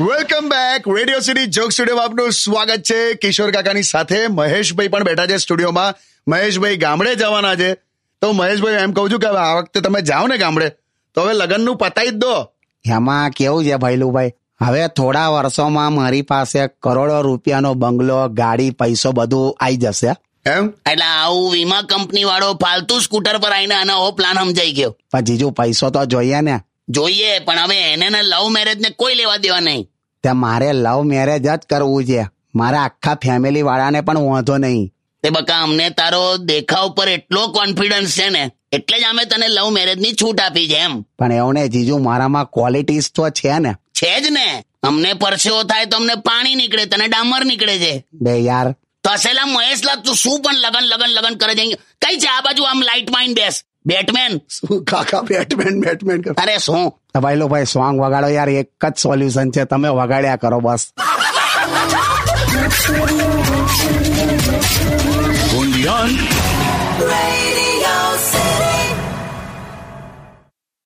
Welcome back radio city joke studio આપનું સ્વાગત છે. કિશોર કાકાની સાથે મહેશભાઈ પણ બેઠા છે સ્ટુડિયોમાં. મહેશભાઈ ગામડે જવાના છે. તો મહેશભાઈ, એમ કહું છું કે આ વખતે તમે જાઓ ને ગામડે. તો હવે લગ્નનું પતાવી જ દો. એમાં કેવું છે ભૈલુભાઈ? હવે થોડા વર્ષોમાં મારી પાસે કરોડો રૂપિયાનો બંગલો, ગાડી, પૈસો બધું આવી જશે. એમ? એટલે આવું વીમા કંપની વાળો ફાલતુ સ્કૂટર પર આવીને આનો હો પ્લાન સમજાઈ ગયો. પણ જીજુ પૈસો તો જોઈએ ને. જોઈએ પણ હવે એને લવ મેરેજ ને કોઈ લેવા દેવા નહીં. તે મારે લવ મેરેજ જ કરવું છે. મારા આખા ફેમિલી વાળાને પણ વાંધો નહીં. તે બકા અમને તારો દેખાવ પર એટલો કોન્ફિડન્સ છે ને એટલે જ અમે તને લવ મેરેજની છૂટ આપી છે એમ. પણ એવું ને જીજુ મારામાં ક્વોલિટીઝ તો છે ને. છે જ ને. અમને પરસેવો થાય તો અમને પાણી નીકળે તને ડામર નીકળે છે. બે યાર તો અસેલા મહેશલા તું શું પણ લગન લગન લગન કરે જઈ કઈ છે? આ બાજુ આમ લાઇટ માઇન બેસ. બેટમેન શું કાકા બેટમેન બેટમેન કર? અરે શું? ભાઈ સોંગ વગાડો યાર એક જ સોલ્યુશન છે તમે વગાડ્યા કરો બસ. Radio City.